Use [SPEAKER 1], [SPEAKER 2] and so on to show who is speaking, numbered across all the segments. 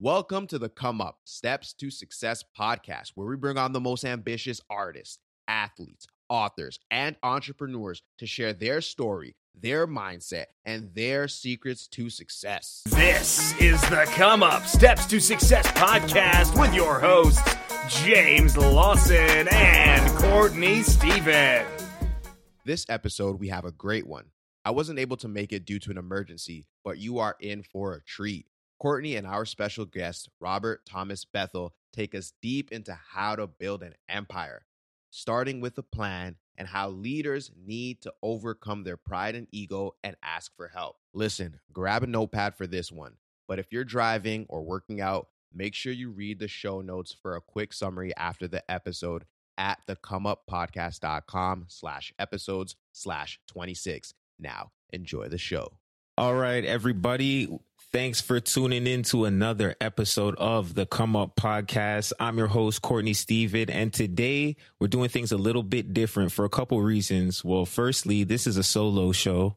[SPEAKER 1] Welcome to the Come Up Steps to Success podcast, where we bring on the most ambitious artists, athletes, authors, and entrepreneurs to share their story, their mindset, and their secrets to success.
[SPEAKER 2] This is the Come Up Steps to Success podcast with your hosts, James Lawson and Courtney Stephen.
[SPEAKER 1] This episode, we have a great one. I wasn't able to make it due to an emergency, but you are in for a treat. Courtney and our special guest, Robert Thomas Bethel, take us deep into how to build an empire, starting with a plan and how leaders need to overcome their pride and ego and ask for help. Listen, grab a notepad for this one. But if you're driving or working out, make sure you read the show notes for a quick summary after the episode at thecomeuppodcast.com slash episodes slash 26. Now, enjoy the show.
[SPEAKER 3] All right, everybody. Thanks for tuning in to another episode of the Come Up Podcast. I'm your host, Courtney Stephen, and today we're doing things a little bit different for a couple reasons. Well, firstly, this is a solo show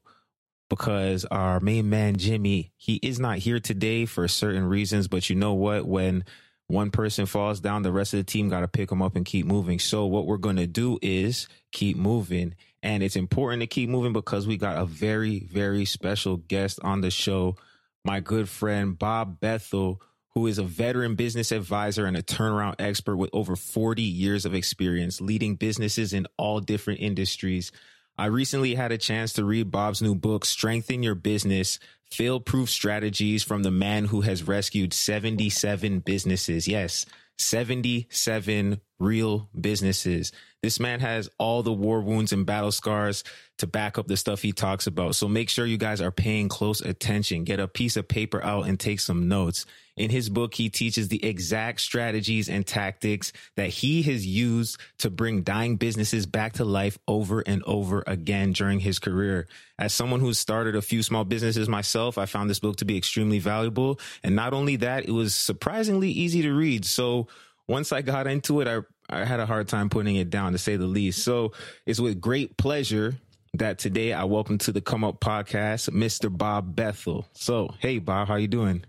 [SPEAKER 3] because our main man, Jimmy, he is not here today for certain reasons, but you know what? When one person falls down, the rest of the team got to pick them up and keep moving. So what we're going to do is keep moving. And it's important to keep moving because we got a very, very special guest on the show my good friend Bob Bethel, who is a veteran business advisor and a turnaround expert with over 40 years of experience leading businesses in all different industries. I recently had a chance to read Bob's new book, Strengthen Your Business Fail Proof Strategies from the Man Who Has Rescued 77 Businesses. Yes, 77 real businesses. This man has all the war wounds and battle scars to back up the stuff he talks about. So make sure you guys are paying close attention. Get a piece of paper out and take some notes. In his book, he teaches the exact strategies and tactics that he has used to bring dying businesses back to life over and over again during his career. As someone who's started a few small businesses myself, I found this book to be extremely valuable. And not only that, it was surprisingly easy to read. So once I got into it, I, I had a hard time putting it down to say the least. So it's with great pleasure that today I welcome to the Come Up podcast, Mr. Bob Bethel. So, hey, Bob, how you doing?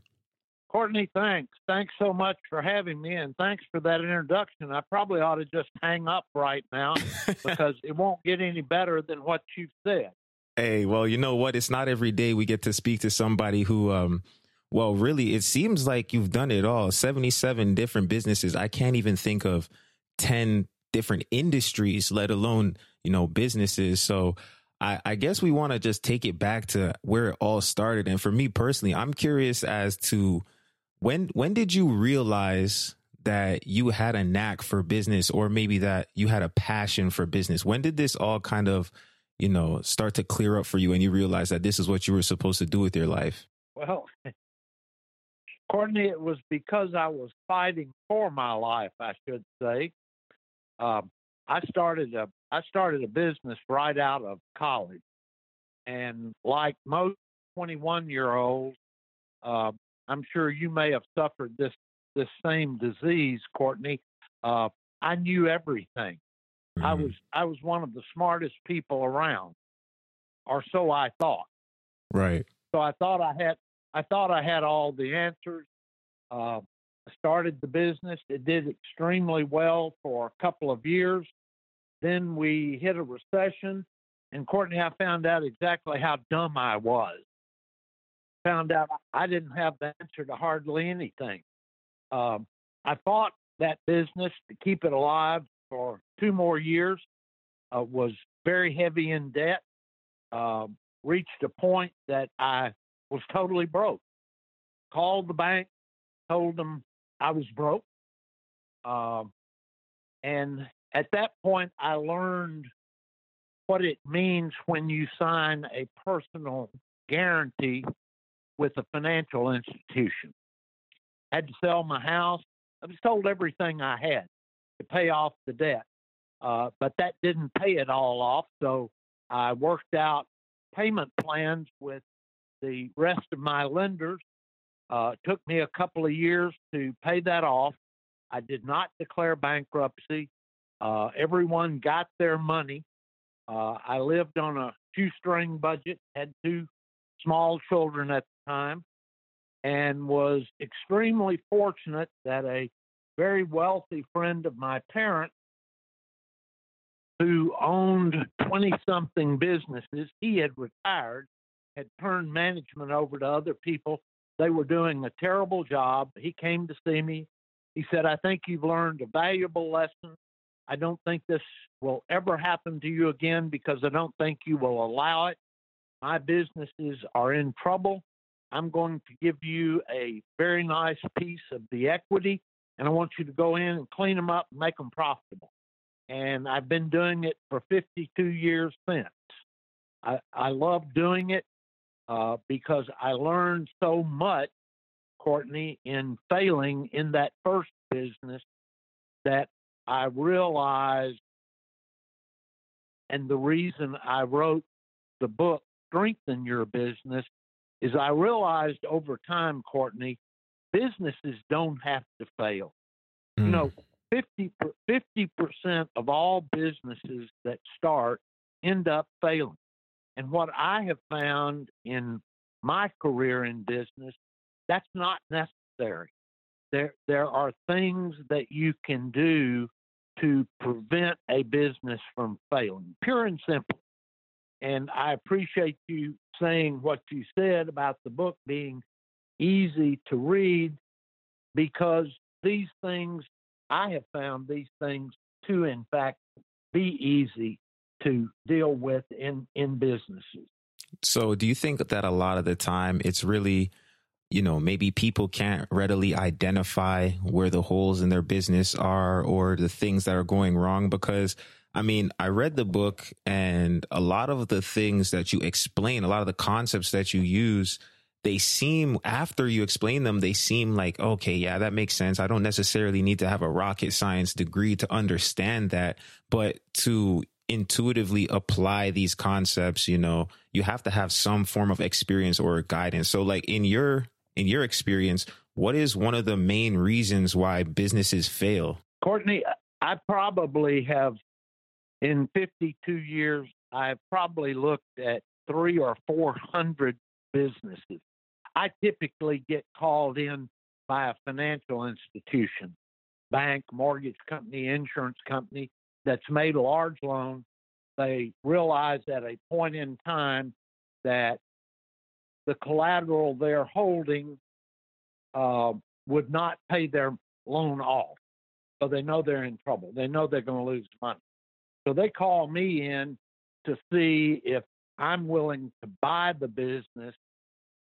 [SPEAKER 4] Courtney, thanks. Thanks so much for having me, and thanks for that introduction. I probably ought to just hang up right now because it won't get any better than what you've said.
[SPEAKER 3] Hey, well, you know what? It's not every day we get to speak to somebody who, um, well, really, it seems like you've done it all. 77 different businesses. I can't even think of 10 different industries, let alone, you know, businesses. So, I, I guess we want to just take it back to where it all started. And for me personally, I'm curious as to when when did you realize that you had a knack for business or maybe that you had a passion for business? When did this all kind of, you know, start to clear up for you and you realized that this is what you were supposed to do with your life?
[SPEAKER 4] Well, Courtney, it was because I was fighting for my life, I should say. Um, I started a I started a business right out of college, and like most 21 year olds, uh, I'm sure you may have suffered this this same disease, Courtney. Uh, I knew everything. Mm-hmm. I was I was one of the smartest people around, or so I thought.
[SPEAKER 3] Right.
[SPEAKER 4] So I thought I had I thought I had all the answers. Uh, I started the business. It did extremely well for a couple of years. Then we hit a recession, and Courtney, I found out exactly how dumb I was found out I didn't have the answer to hardly anything. Um, I fought that business to keep it alive for two more years. Uh, was very heavy in debt. Uh, reached a point that I was totally broke. Called the bank, told them I was broke. Um, and at that point, I learned what it means when you sign a personal guarantee with a financial institution. Had to sell my house. I was told everything I had to pay off the debt, uh, but that didn't pay it all off. So I worked out payment plans with the rest of my lenders. Uh, took me a couple of years to pay that off. I did not declare bankruptcy. Uh, everyone got their money. Uh, I lived on a shoestring budget, had two small children at the time. and was extremely fortunate that a very wealthy friend of my parents who owned 20 something businesses, he had retired, had turned management over to other people. They were doing a terrible job. He came to see me. He said, I think you've learned a valuable lesson. I don't think this will ever happen to you again because I don't think you will allow it. My businesses are in trouble. I'm going to give you a very nice piece of the equity, and I want you to go in and clean them up and make them profitable. And I've been doing it for 52 years since. I, I love doing it uh, because I learned so much, Courtney, in failing in that first business that I realized, and the reason I wrote the book, Strengthen Your Business, is I realized over time, Courtney, businesses don't have to fail. Mm. You know, 50 percent of all businesses that start end up failing. And what I have found in my career in business, that's not necessary. There, there are things that you can do to prevent a business from failing, pure and simple. And I appreciate you saying what you said about the book being easy to read because these things, I have found these things to, in fact, be easy to deal with in, in businesses.
[SPEAKER 3] So, do you think that a lot of the time it's really, you know, maybe people can't readily identify where the holes in their business are or the things that are going wrong? Because, I mean, I read the book and a lot of the things that you explain, a lot of the concepts that you use, they seem after you explain them they seem like okay yeah that makes sense i don't necessarily need to have a rocket science degree to understand that but to intuitively apply these concepts, you know, you have to have some form of experience or guidance. So like in your in your experience, what is one of the main reasons why businesses fail?
[SPEAKER 4] Courtney, I probably have in 52 years, I've probably looked at 3 or 400 businesses. I typically get called in by a financial institution, bank, mortgage company, insurance company that's made a large loan, they realize at a point in time that the collateral they're holding uh, would not pay their loan off. So they know they're in trouble. They know they're going to lose money. So they call me in to see if I'm willing to buy the business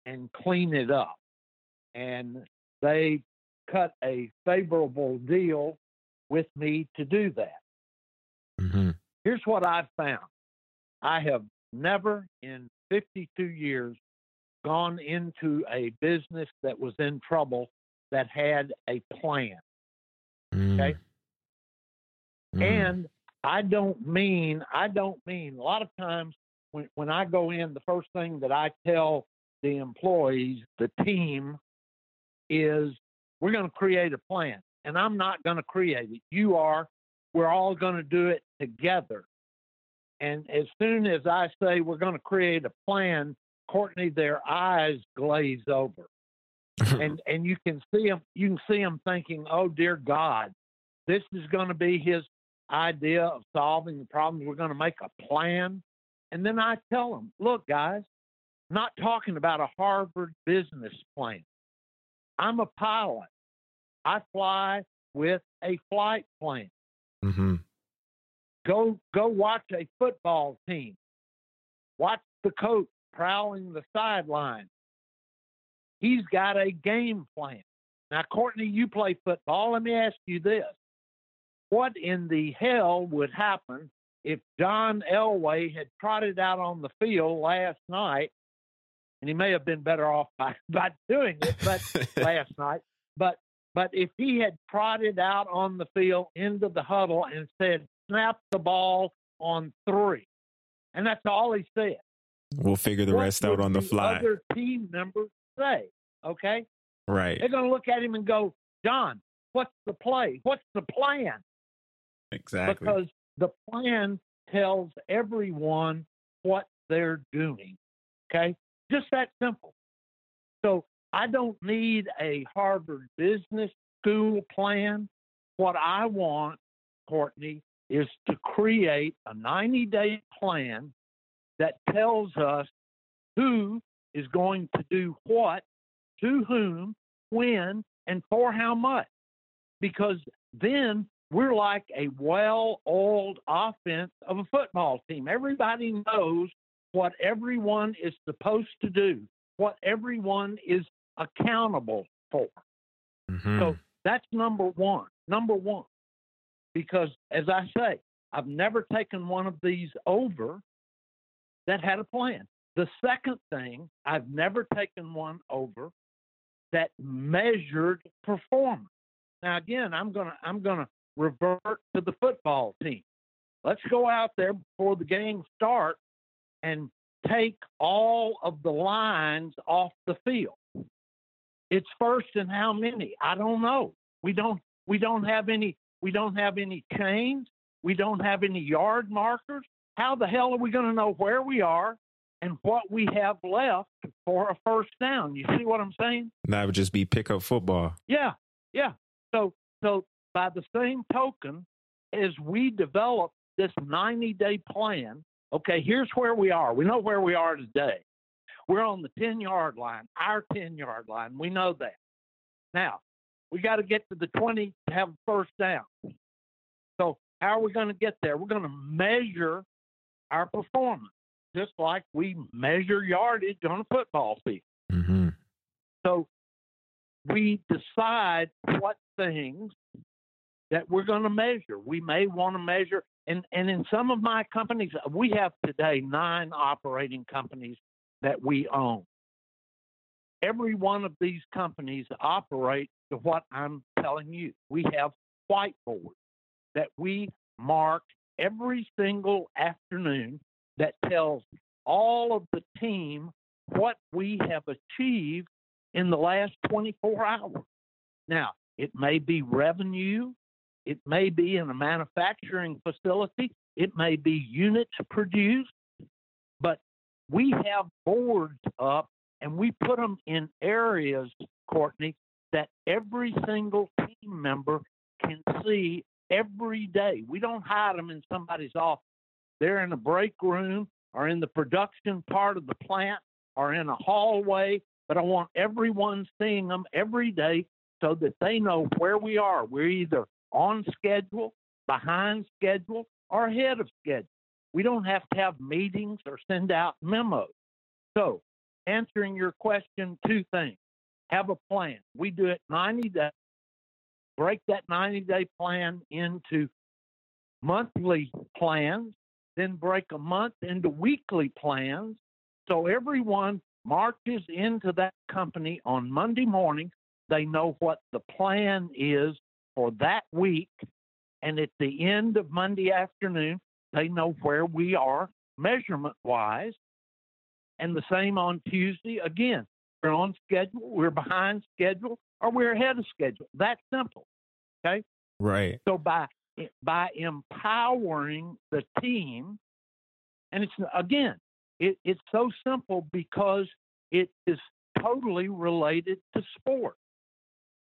[SPEAKER 4] and clean it up. And they cut a favorable deal with me to do that. Mm-hmm. Here's what I've found I have never in 52 years gone into a business that was in trouble that had a plan. Mm. Okay. Mm. And I don't mean, I don't mean, a lot of times when, when I go in, the first thing that I tell the employees, the team, is we're going to create a plan. And I'm not going to create it. You are. We're all going to do it together. And as soon as I say we're going to create a plan, Courtney, their eyes glaze over, and and you can see them. You can see them thinking, "Oh dear God, this is going to be his idea of solving the problem. We're going to make a plan." And then I tell them, "Look, guys, I'm not talking about a Harvard business plan. I'm a pilot. I fly with a flight plan. Mm-hmm. Go go watch a football team. Watch the coach prowling the sideline. He's got a game plan. Now, Courtney, you play football. Let me ask you this. What in the hell would happen if John Elway had trotted out on the field last night? And he may have been better off by, by doing it, but last night. But but if he had trotted out on the field into the huddle and said, snap the ball on three. And that's all he said.
[SPEAKER 3] We'll figure the
[SPEAKER 4] what
[SPEAKER 3] rest out on the,
[SPEAKER 4] the
[SPEAKER 3] fly.
[SPEAKER 4] Other team members say, okay?
[SPEAKER 3] Right.
[SPEAKER 4] They're going to look at him and go, John, what's the play? What's the plan?
[SPEAKER 3] Exactly.
[SPEAKER 4] Because the plan tells everyone what they're doing. Okay? Just that simple. So I don't need a Harvard Business School plan. What I want, Courtney, is to create a 90 day plan that tells us who is going to do what, to whom, when, and for how much. Because then we're like a well oiled offense of a football team. Everybody knows what everyone is supposed to do, what everyone is accountable for.
[SPEAKER 3] Mhm.
[SPEAKER 4] So that's number one. Number one. Because as I say, I've never taken one of these over that had a plan. The second thing, I've never taken one over that measured performance. Now again, I'm gonna I'm gonna revert to the football team. Let's go out there before the game starts and take all of the lines off the field. It's first and how many? I don't know. We don't we don't have any we don't have any chains. We don't have any yard markers. How the hell are we going to know where we are and what we have left for a first down? You see what I'm saying?
[SPEAKER 3] That would just be pickup football.
[SPEAKER 4] Yeah, yeah. So, so by the same token, as we develop this 90 day plan, okay, here's where we are. We know where we are today. We're on the 10 yard line, our 10 yard line. We know that. Now, we got to get to the 20 to have a first down. So, how are we going to get there? We're going to measure our performance, just like we measure yardage on a football field.
[SPEAKER 3] hmm
[SPEAKER 4] So we decide what things that we're going to measure. We may want to measure, and, and in some of my companies, we have today nine operating companies that we own. Every one of these companies operates to what I'm telling you. We have whiteboards that we mark every single afternoon that tells all of the team what we have achieved in the last 24 hours. Now, it may be revenue, it may be in a manufacturing facility, it may be units produced, but we have boards up and we put them in areas, Courtney, that every single team member can see every day. We don't hide them in somebody's office. They're in the break room or in the production part of the plant or in a hallway, but I want everyone seeing them every day so that they know where we are. We're either on schedule, behind schedule, or ahead of schedule. We don't have to have meetings or send out memos. So, answering your question, two things. Have a plan. We do it 90 days. Break that 90 day plan into monthly plans, then break a month into weekly plans. So everyone marches into that company on Monday morning. They know what the plan is for that week. And at the end of Monday afternoon, they know where we are measurement wise. And the same on Tuesday. Again, we're on schedule, we're behind schedule, or we're ahead of schedule. That's simple. Okay.
[SPEAKER 3] Right.
[SPEAKER 4] So by by empowering the team, and it's again, it, it's so simple because it is totally related to sport.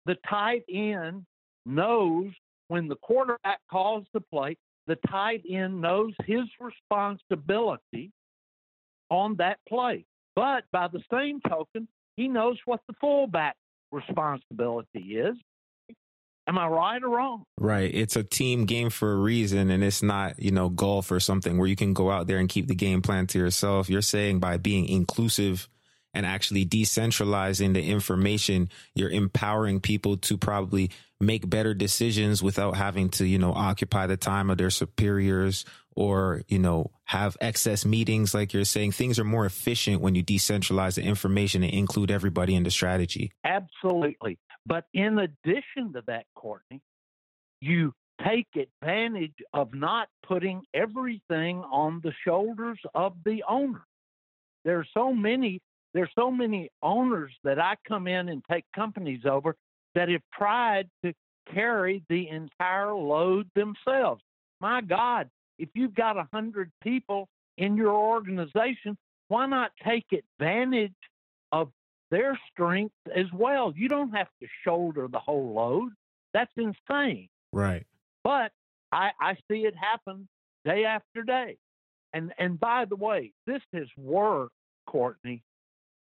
[SPEAKER 4] The tight end knows when the quarterback calls the play, the tight end knows his responsibility on that play. But by the same token, he knows what the fullback responsibility is. Am I right or wrong?
[SPEAKER 3] Right. It's a team game for a reason and it's not, you know, golf or something where you can go out there and keep the game plan to yourself. You're saying by being inclusive and actually decentralizing the information, you're empowering people to probably make better decisions without having to, you know, occupy the time of their superiors or, you know, have excess meetings. Like you're saying, things are more efficient when you decentralize the information and include everybody in the strategy.
[SPEAKER 4] Absolutely. But in addition to that, Courtney, you take advantage of not putting everything on the shoulders of the owner. There are so many there's so many owners that I come in and take companies over that have tried to carry the entire load themselves. My God, if you've got a hundred people in your organization, why not take advantage of their strength as well. You don't have to shoulder the whole load. That's insane.
[SPEAKER 3] Right.
[SPEAKER 4] But I, I see it happen day after day. And and by the way, this has worked, Courtney,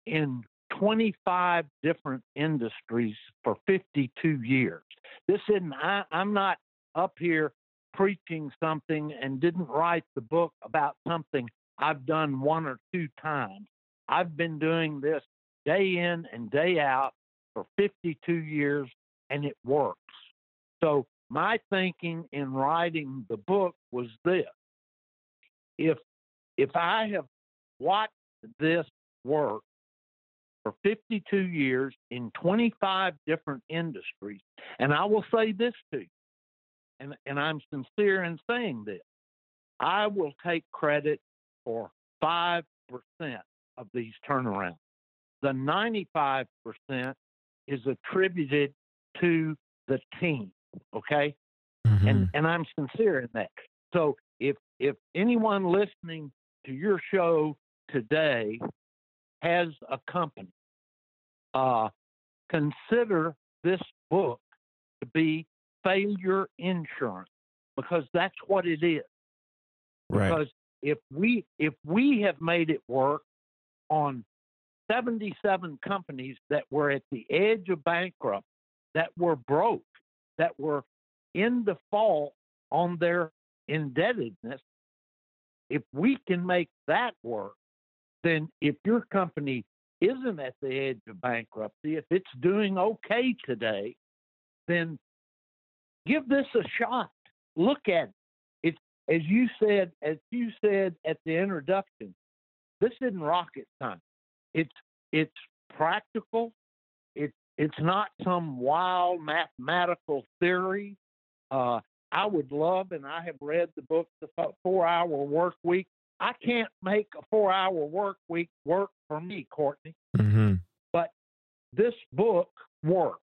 [SPEAKER 4] in 25 different industries for 52 years. This isn't, I, I'm not up here preaching something and didn't write the book about something I've done one or two times. I've been doing this day in and day out for 52 years and it works. So my thinking in writing the book was this. If if I have watched this work for 52 years in 25 different industries. And I will say this to you, and, and I'm sincere in saying this I will take credit for 5% of these turnarounds. The 95% is attributed to the team, okay?
[SPEAKER 3] Mm-hmm.
[SPEAKER 4] And, and I'm sincere in that. So if, if anyone listening to your show today has a company, uh, consider this book to be failure insurance because that's what it is.
[SPEAKER 3] right.
[SPEAKER 4] Because if we if we have made it work on 77 companies that were at the edge of bankrupt, that were broke, that were in default on their indebtedness, if we can make that work, then if your company isn't at the edge of bankruptcy, if it's doing okay today, then give this a shot. Look at it. It's as you said, as you said at the introduction, this isn't rocket science. It's it's practical. It's it's not some wild mathematical theory. Uh, I would love, and I have read the book, The Four Hour Work Week. I can't make a four hour work week work for me, Courtney.
[SPEAKER 3] Mm-hmm.
[SPEAKER 4] But this book works.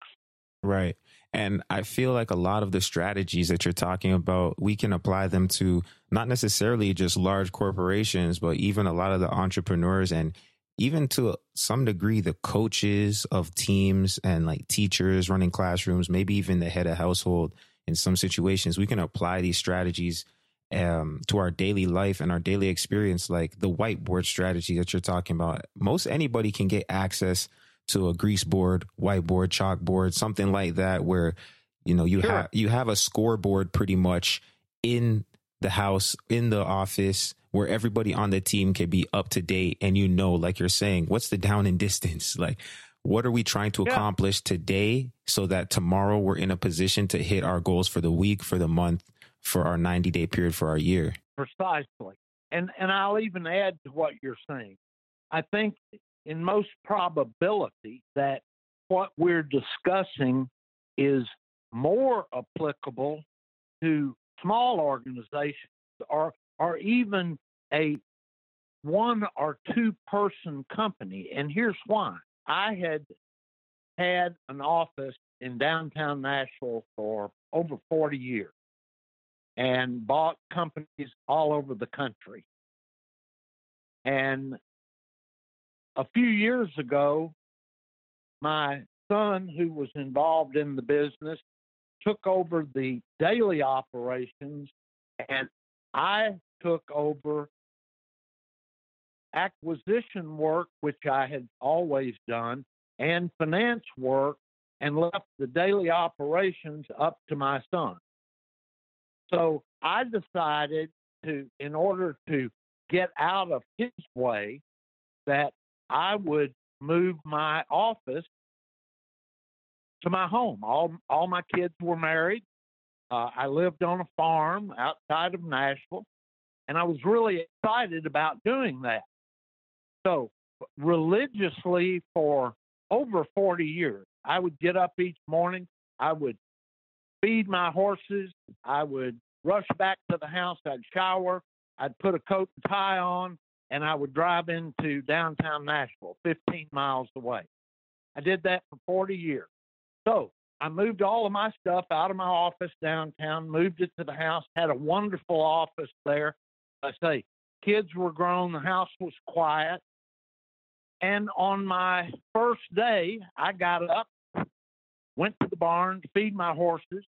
[SPEAKER 3] Right. And I feel like a lot of the strategies that you're talking about, we can apply them to not necessarily just large corporations, but even a lot of the entrepreneurs and even to some degree the coaches of teams and like teachers running classrooms, maybe even the head of household in some situations. We can apply these strategies um, to our daily life and our daily experience, like the whiteboard strategy that you're talking about. Most anybody can get access to a grease board, whiteboard, chalkboard, something like that, where you know you
[SPEAKER 4] Sure.
[SPEAKER 3] have you have a scoreboard pretty much in the house, in the office, where everybody on the team can be up to date, and you know, like you're saying, what's the down and distance, like. What are we trying to
[SPEAKER 4] Yeah.
[SPEAKER 3] accomplish today so that tomorrow we're in a position to hit our goals for the week, for the month, for our 90 day period, for our year?
[SPEAKER 4] Precisely. And and I'll even add to what you're saying. I think in most probability that what we're discussing is more applicable to small organizations or or even a one or two person company. And here's why. I had had an office in downtown Nashville for over 40 years and bought companies all over the country. And a few years ago, my son, who was involved in the business, took over the daily operations, and I took over acquisition work, which I had always done, and finance work, and left the daily operations up to my son. So I decided to, in order to get out of his way, that I would move my office to my home. All all my kids were married. Uh, I lived on a farm outside of Nashville, and I was really excited about doing that. So religiously for over 40 years, I would get up each morning. I would feed my horses. I would rush back to the house. I'd shower. I'd put a coat and tie on, and I would drive into downtown Nashville, 15 miles away. I did that for 40 years. So I moved all of my stuff out of my office downtown, moved it to the house, had a wonderful office there. I say, kids were grown, the house was quiet. And on my first day, I got up, went to the barn to feed my horses,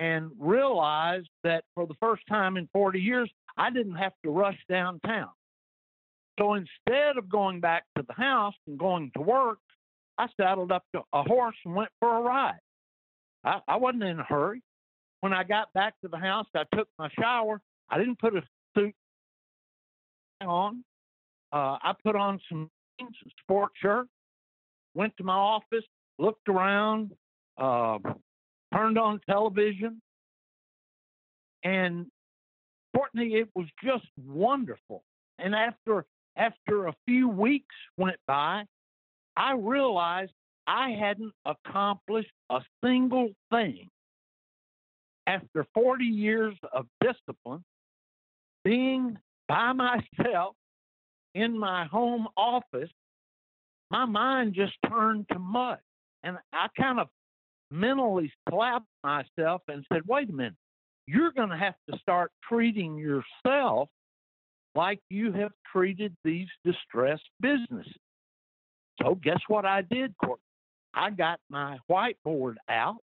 [SPEAKER 4] and realized that for the first time in 40 years, I didn't have to rush downtown. So instead of going back to the house and going to work, I saddled up a horse and went for a ride. I, I wasn't in a hurry. When I got back to the house, I took my shower. I didn't put a suit on. Uh, I put on some sport shirt, went to my office, looked around, uh, turned on television, and Courtney, it was just wonderful. And after after a few weeks went by, I realized I hadn't accomplished a single thing. After 40 years of discipline, being by myself in my home office, my mind just turned to mud. And I kind of mentally slapped myself and said, wait a minute, you're going to have to start treating yourself like you have treated these distressed businesses. So, guess what I did, Courtney? I got my whiteboard out.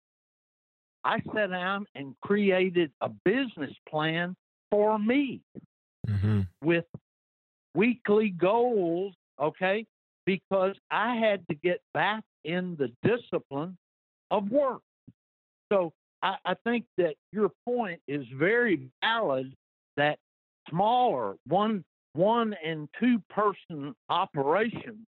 [SPEAKER 4] I sat down and created a business plan for me mm-hmm. with weekly goals, okay? Because I had to get back in the discipline of work. So I, I think that your point is very valid that smaller one one and two person operations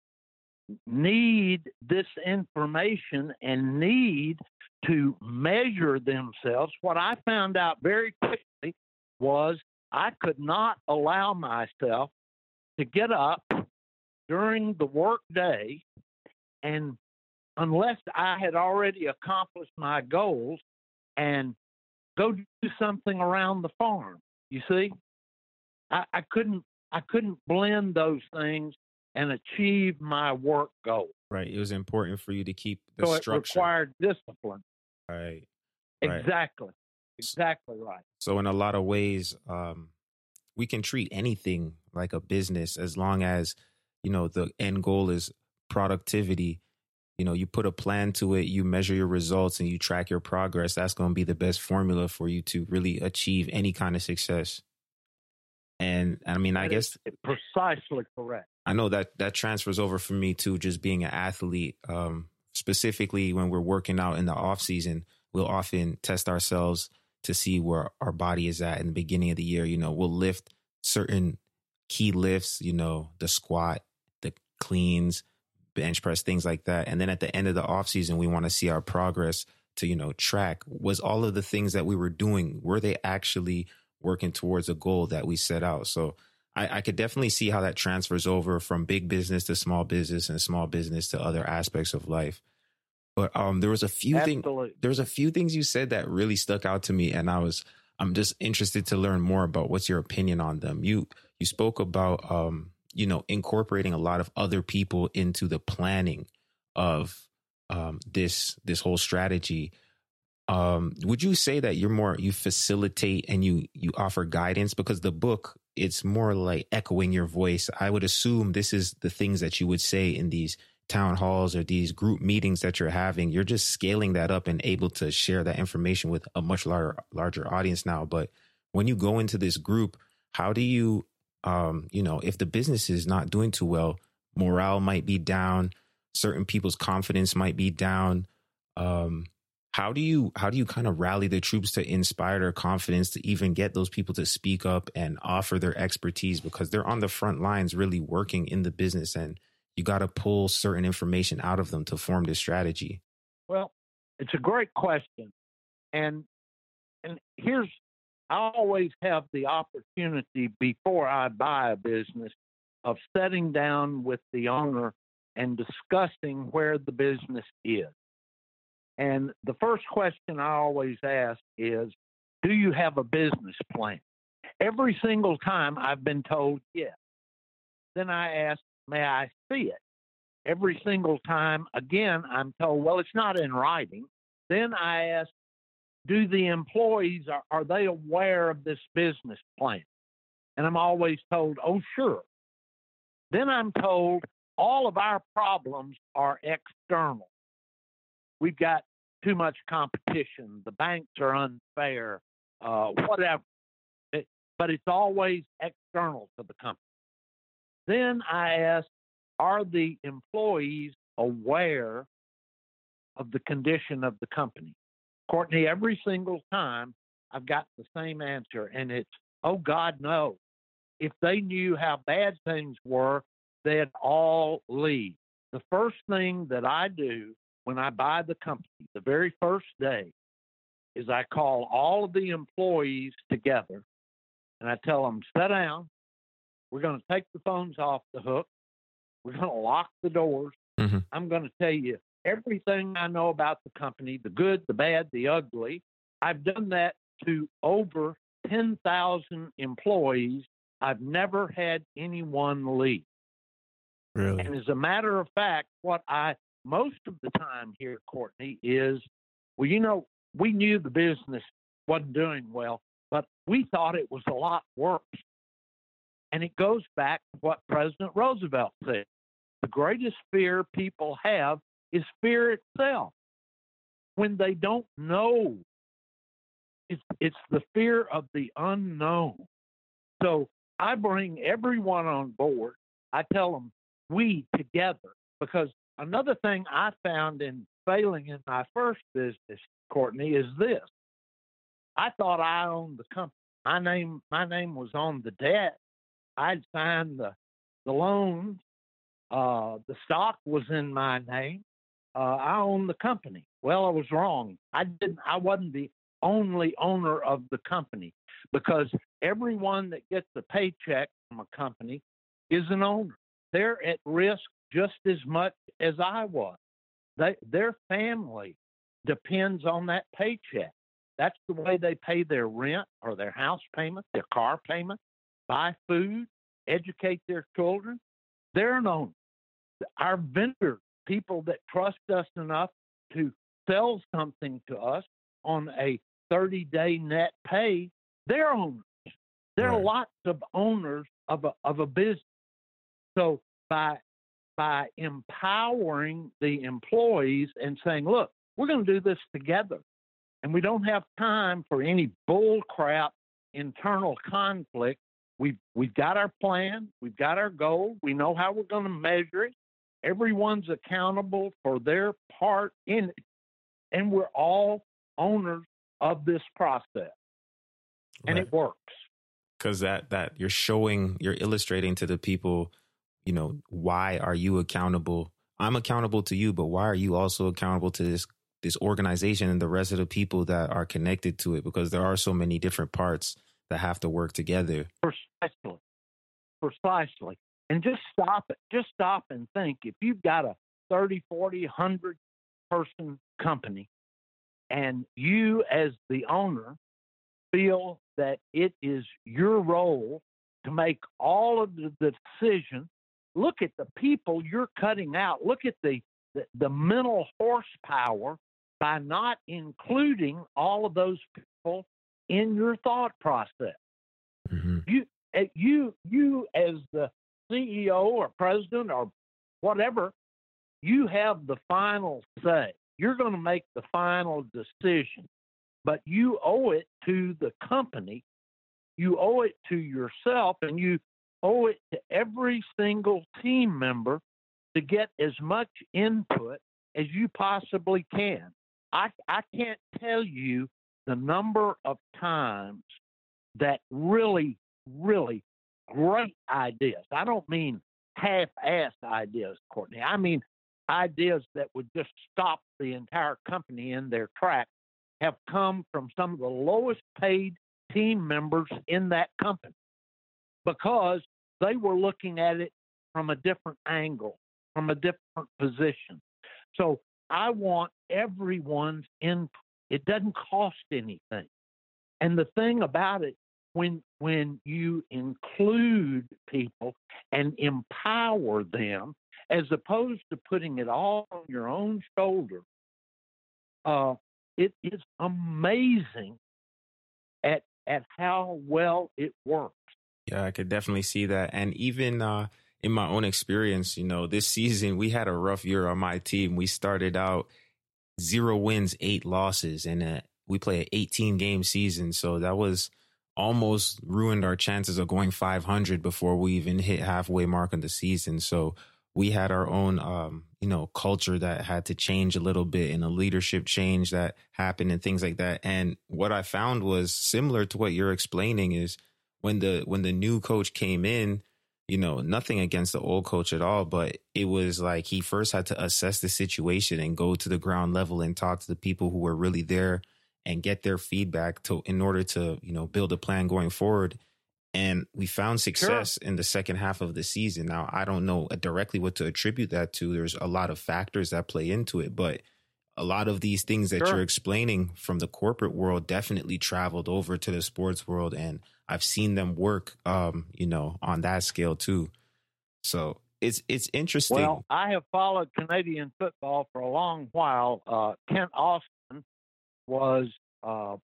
[SPEAKER 4] need this information and need to measure themselves. What I found out very quickly was I could not allow myself to get up during the workday and unless I had already accomplished my goals and go do something around the farm. You see? I, I couldn't I couldn't blend those things and achieve my work goal.
[SPEAKER 3] Right. It was important for you to keep the so structure.
[SPEAKER 4] it required discipline.
[SPEAKER 3] Right.
[SPEAKER 4] Exactly. Exactly right.
[SPEAKER 3] So in a lot of ways, um, we can treat anything like a business as long as you know the end goal is productivity you know you put a plan to it you measure your results and you track your progress that's going to be the best formula for you to really achieve any kind of success. And i mean that i guess
[SPEAKER 4] precisely correct.
[SPEAKER 3] I know that that transfers over for me to just being an athlete um, specifically when we're working out in the off season we'll often test ourselves to see where our body is at in the beginning of the year you know we'll lift certain key lifts you know the squat the cleans bench press, things like that. And then at the end of the offseason, we want to see our progress to, you know, track was all of the things that we were doing, were they actually working towards a goal that we set out? So I, I could definitely see how that transfers over from big business to small business and small business to other aspects of life. But um, there was a few things. There was a few things you said that really stuck out to me, and I was I'm just interested to learn more about what's your opinion on them. You you spoke about um, you know, incorporating a lot of other people into the planning of um, this this whole strategy. Um, would you say that you're more you facilitate and you you offer guidance because the book it's more like echoing your voice. I would assume this is the things that you would say in these town halls or these group meetings that you're having. You're just scaling that up and able to share that information with a much larger larger audience now. But when you go into this group, how do you um, you know, if the business is not doing too well, morale might be down, certain people's confidence might be down. Um, how do you how do you kind of rally the troops to inspire their confidence to even get those people to speak up and offer their expertise? Because they're on the front lines really working in the business and you got to pull certain information out of them to form this strategy.
[SPEAKER 4] Well it's a great question. And and here's I always have the opportunity before I buy a business of sitting down with the owner and discussing where the business is. And the first question I always ask is Do you have a business plan? Every single time I've been told yes. Then I ask, May I see it? Every single time, again, I'm told, Well, it's not in writing. Then I ask, do the employees are, are they aware of this business plan and i'm always told oh sure then i'm told all of our problems are external. We've got too much competition. The banks are unfair, uh, whatever. It, but it's always external to the company. Then I ask, are the employees aware of the condition of the company? Courtney, every single time I've got the same answer, and it's, oh God, no. If they knew how bad things were, they'd all leave. The first thing that I do when I buy the company, the very first day, is I call all of the employees together and I tell them, sit down. We're going to take the phones off the hook. We're going to lock the doors.
[SPEAKER 3] Mm-hmm.
[SPEAKER 4] I'm going to tell you everything I know about the company the good, the bad, the ugly. I've done that to over 10,000 employees. I've never had anyone leave.
[SPEAKER 3] Really?
[SPEAKER 4] And as a matter of fact, what I most of the time here, Courtney, is well, you know, we knew the business wasn't doing well, but we thought it was a lot worse. And it goes back to what President Roosevelt said. The greatest fear people have is fear itself. When they don't know, it's, it's the fear of the unknown. So I bring everyone on board. I tell them, we together, because another thing I found in failing in my first business, Courtney, is this. I thought I owned the company. My name, my name was on the debt. I'd signed the the loans. Uh, the stock was in my name. Uh, I own the company. Well, I was wrong. I didn't. I wasn't the only owner of the company because everyone that gets a paycheck from a company is an owner. They're at risk just as much as I was. They, their family depends on that paycheck. That's the way they pay their rent or their house payment, their car payment, buy food, educate their children. They're an owner. Our vendors, people that trust us enough to sell something to us on a 30 day net pay, they're owners. There are
[SPEAKER 3] Right.
[SPEAKER 4] lots of owners of a, of a business. So by by empowering the employees and saying, look, we're going to do this together. And we don't have time for any bull crap internal conflict. We've, we've got our plan, we've got our goal, we know how we're going to measure it. Everyone's accountable for their part in it. And we're all owners of this process. And it works.
[SPEAKER 3] because that that you're showing you're illustrating to the people you know why are you accountable i'm accountable to you but why are you also accountable to this this organization and the rest of the people that are connected to it because there are so many different parts that have to work together
[SPEAKER 4] Precisely. Precisely. And just stop it. Just stop and think. If you've got a 30, 40, 100 person company and you, as the owner, feel that it is your role to make all of the, decisions, look at the people you're cutting out. Look at the, the, the mental horsepower by not including all of those people in your thought process
[SPEAKER 3] mm-hmm.
[SPEAKER 4] you uh, you you as the CEO or president or whatever, you have the final say. You're going to make the final decision, but you owe it to the company, you owe it to yourself, and you owe it to every single team member to get as much input as you possibly can. I I can't tell you the number of times that really, really great ideas. I don't mean half assed ideas, Courtney. I mean ideas that would just stop the entire company in their tracks have come from some of the lowest paid team members in that company because they were looking at it from a different angle, from a different position. So I want everyone's input. It doesn't cost anything. And the thing about it, when when you include people and empower them, as opposed to putting it all on your own shoulder, uh, it is amazing at at how well it works.
[SPEAKER 3] Yeah, I could definitely see that. And even uh in my own experience, you know, this season we had a rough year on my team. We started out zero wins, eight losses, and uh, we play an 18 game season. So that was almost ruined our chances of going 500 before we even hit halfway mark in the season. So we had our own, um, you know, culture that had to change a little bit and a leadership change that happened and things like that. And what I found was similar to what you're explaining is when the when the new coach came in, you know, nothing against the old coach at all, but it was like he first had to assess the situation and go to the ground level and talk to the people who were really there and get their feedback to in order to, you know, build a plan going forward. And we found success sure. in the second half of the season. Now, I don't know directly what to attribute that to. There's a lot of factors that play into it, but a lot of these things that sure. you're explaining from the corporate world definitely traveled over to the sports world and I've seen them work, um, you know, on that scale too. So it's it's interesting.
[SPEAKER 4] Well, I have followed Canadian football for a long while. Uh, Kent Austin was uh,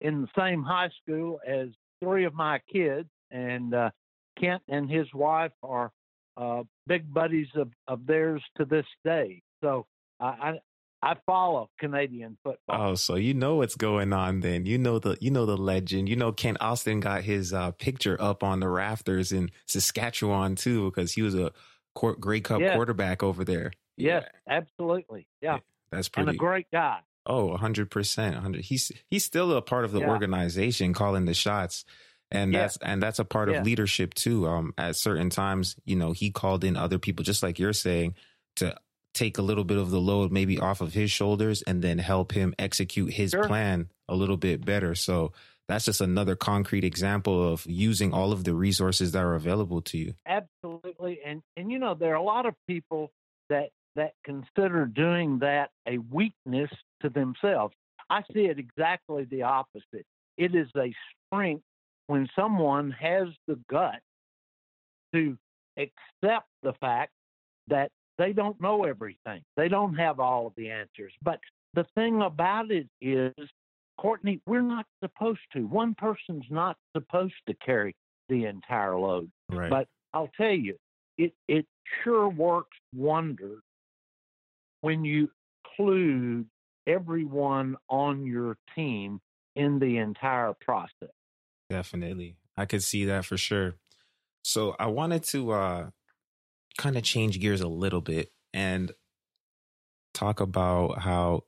[SPEAKER 4] in the same high school as three of my kids, and uh, Kent and his wife are uh, big buddies of, of theirs to this day. So I, I follow Canadian football.
[SPEAKER 3] Oh, so you know what's going on then. You know the you know the legend. You know Kent Austin got his uh, picture up on the rafters in Saskatchewan too because he was a court, Grey Cup yes. quarterback over there.
[SPEAKER 4] Yes, yeah. absolutely. Yeah.
[SPEAKER 3] That's pretty
[SPEAKER 4] and a great guy.
[SPEAKER 3] Oh, 100%. 100. He's he's still a part of the yeah. organization calling the shots. And yeah. that's and that's a part of leadership too. Um at certain times, you know, he called in other people just like you're saying to take a little bit of the load maybe off of his shoulders and then help him execute his sure. plan a little bit better. So that's just another concrete example of using all of the resources that are available to you.
[SPEAKER 4] Absolutely. And and you know there are a lot of people that that consider doing that a weakness to themselves. I see it exactly the opposite. It is a strength when someone has the gut to accept the fact that they don't know everything. They don't have all of the answers. But the thing about it is, Courtney, we're not supposed to. One person's not supposed to carry the entire load.
[SPEAKER 3] Right.
[SPEAKER 4] But I'll tell you, it it sure works wonders when you include everyone on your team in the entire process.
[SPEAKER 3] Definitely. I could see that for sure. So I wanted to uh kind of change gears a little bit and talk about how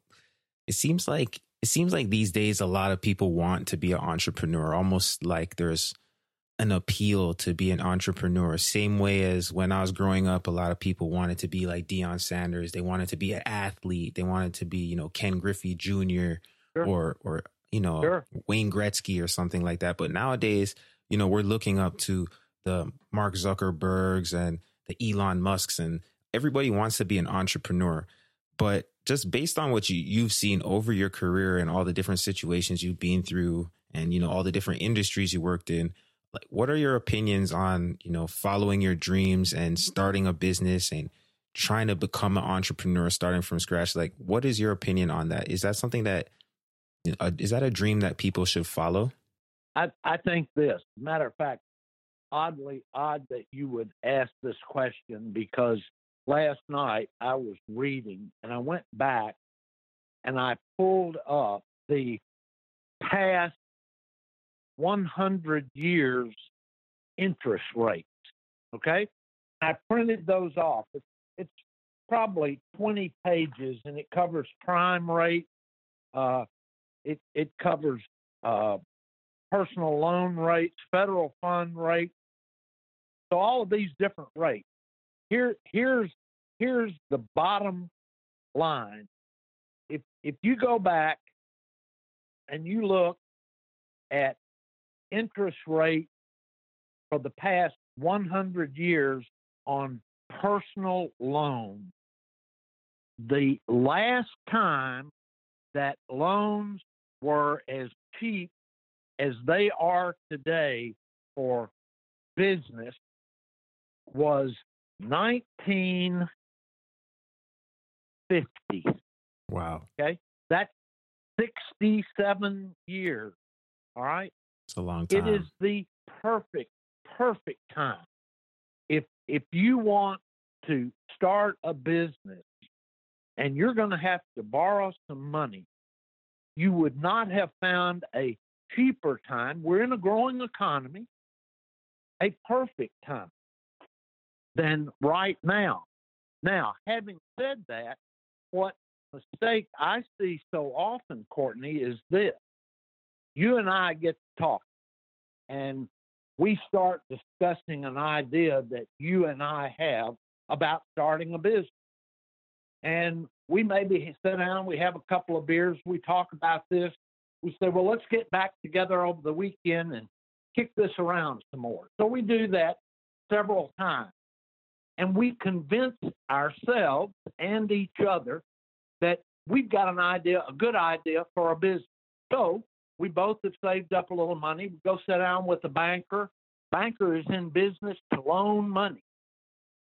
[SPEAKER 3] it seems like it seems like these days a lot of people want to be an entrepreneur almost like there's an appeal to be an entrepreneur same way as when i was growing up a lot of people wanted to be like Deion Sanders they wanted to be an athlete they wanted to be you know Ken Griffey Jr. Sure. or or you know sure. Wayne Gretzky or something like that but nowadays you know we're looking up to the Mark Zuckerbergs and the Elon Musks and everybody wants to be an entrepreneur. But just based on what you, you've seen over your career and all the different situations you've been through and, you know, all the different industries you worked in, like what are your opinions on, you know, following your dreams and starting a business and trying to become an entrepreneur starting from scratch? Like, what is your opinion on that? Is that something that, uh, is that a dream that people should follow?
[SPEAKER 4] I, I think this. Matter of fact, oddly odd that you would ask this question because last night I was reading and I went back and I pulled up the past 100 years interest rates. Okay. I printed those off. It's, it's probably 20 pages and it covers prime rate. Uh, it, it covers uh, personal loan rates, federal fund rates, so all of these different rates. Here, here's here's the bottom line. If if you go back and you look at interest rate for the past 100 years on personal loans, the last time that loans were as cheap as they are today for business was 1950.
[SPEAKER 3] Wow.
[SPEAKER 4] Okay. That's 67 years. All right.
[SPEAKER 3] It's a long time.
[SPEAKER 4] It is the perfect, perfect time if if you want to start a business and you're going to have to borrow some money, you would not have found a cheaper time. We're in a growing economy, a perfect time than right now. Now, having said that, what mistake I see so often, Courtney, is this. You and I get talk, and we start discussing an idea that you and I have about starting a business. And we maybe sit down, we have a couple of beers, we talk about this. We say, well, let's get back together over the weekend and kick this around some more. So we do that several times. And we convince ourselves and each other that we've got an idea, a good idea for a business. So we both have saved up a little money. We go sit down with a banker. Banker is in business to loan money.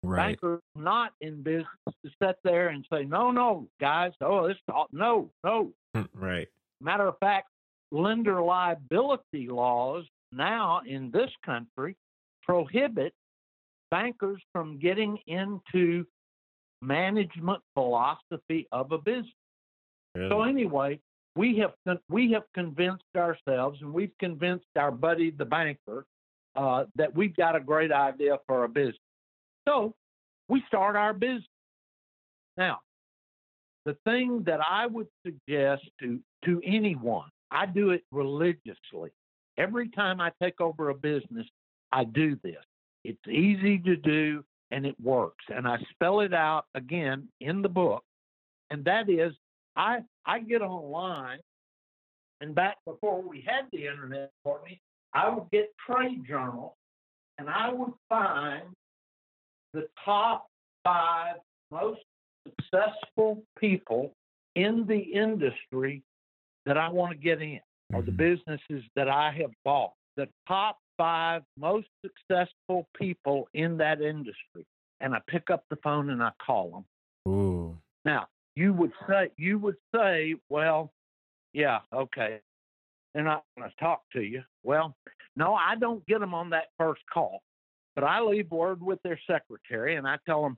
[SPEAKER 3] Right.
[SPEAKER 4] Banker not in business to sit there and say, no, no, guys, oh, this, no, no.
[SPEAKER 3] Hmm, right.
[SPEAKER 4] Matter of fact, lender liability laws now in this country prohibit bankers from getting into management philosophy of a business.
[SPEAKER 3] Really?
[SPEAKER 4] So anyway, we have we have convinced ourselves, and we've convinced our buddy the banker uh, that we've got a great idea for a business. So we start our business. Now, the thing that I would suggest to to anyone, I do it religiously. Every time I take over a business, I do this. It's easy to do and it works. And I spell it out again in the book. And that is I I get online and back before we had the internet for me, I would get trade journals and I would find the top five most successful people in the industry that I want to get in or the
[SPEAKER 3] Mhm.
[SPEAKER 4] businesses that I have bought. The top five most successful people in that industry. And I pick up the phone and I call them.
[SPEAKER 3] Ooh.
[SPEAKER 4] Now, you would say you would say, well, yeah, okay. They're not going to talk to you. Well, no, I don't get them on that first call, but I leave word with their secretary and I tell them,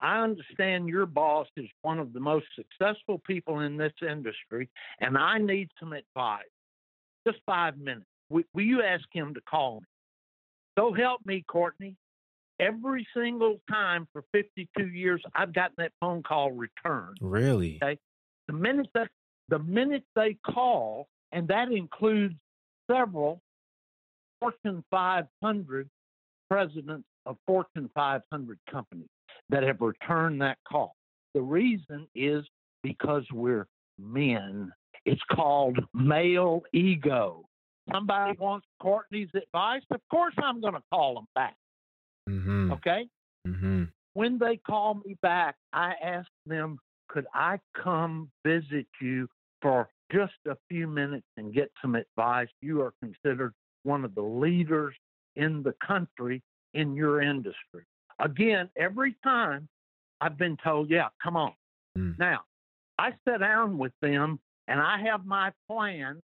[SPEAKER 4] I understand your boss is one of the most successful people in this industry, and I need some advice. Just five minutes. Will, you ask him to call me? So help me, Courtney. Every single time for 52 years, I've gotten that phone call returned.
[SPEAKER 3] Really?
[SPEAKER 4] Okay. The minute that the minute they call, and that includes several Fortune 500 presidents of Fortune 500 companies that have returned that call. The reason is because we're men. It's called male ego. Somebody wants Courtney's advice. Of course, I'm going to call them back.
[SPEAKER 3] Mm-hmm.
[SPEAKER 4] Okay
[SPEAKER 3] Mm-hmm.
[SPEAKER 4] when they call me back, I ask them, could I come visit you for just a few minutes and get some advice? You are considered one of the leaders in the country in your industry. Again, every time I've been told, yeah, come on.
[SPEAKER 3] Mm.
[SPEAKER 4] Now, I sit down with them and I have my plan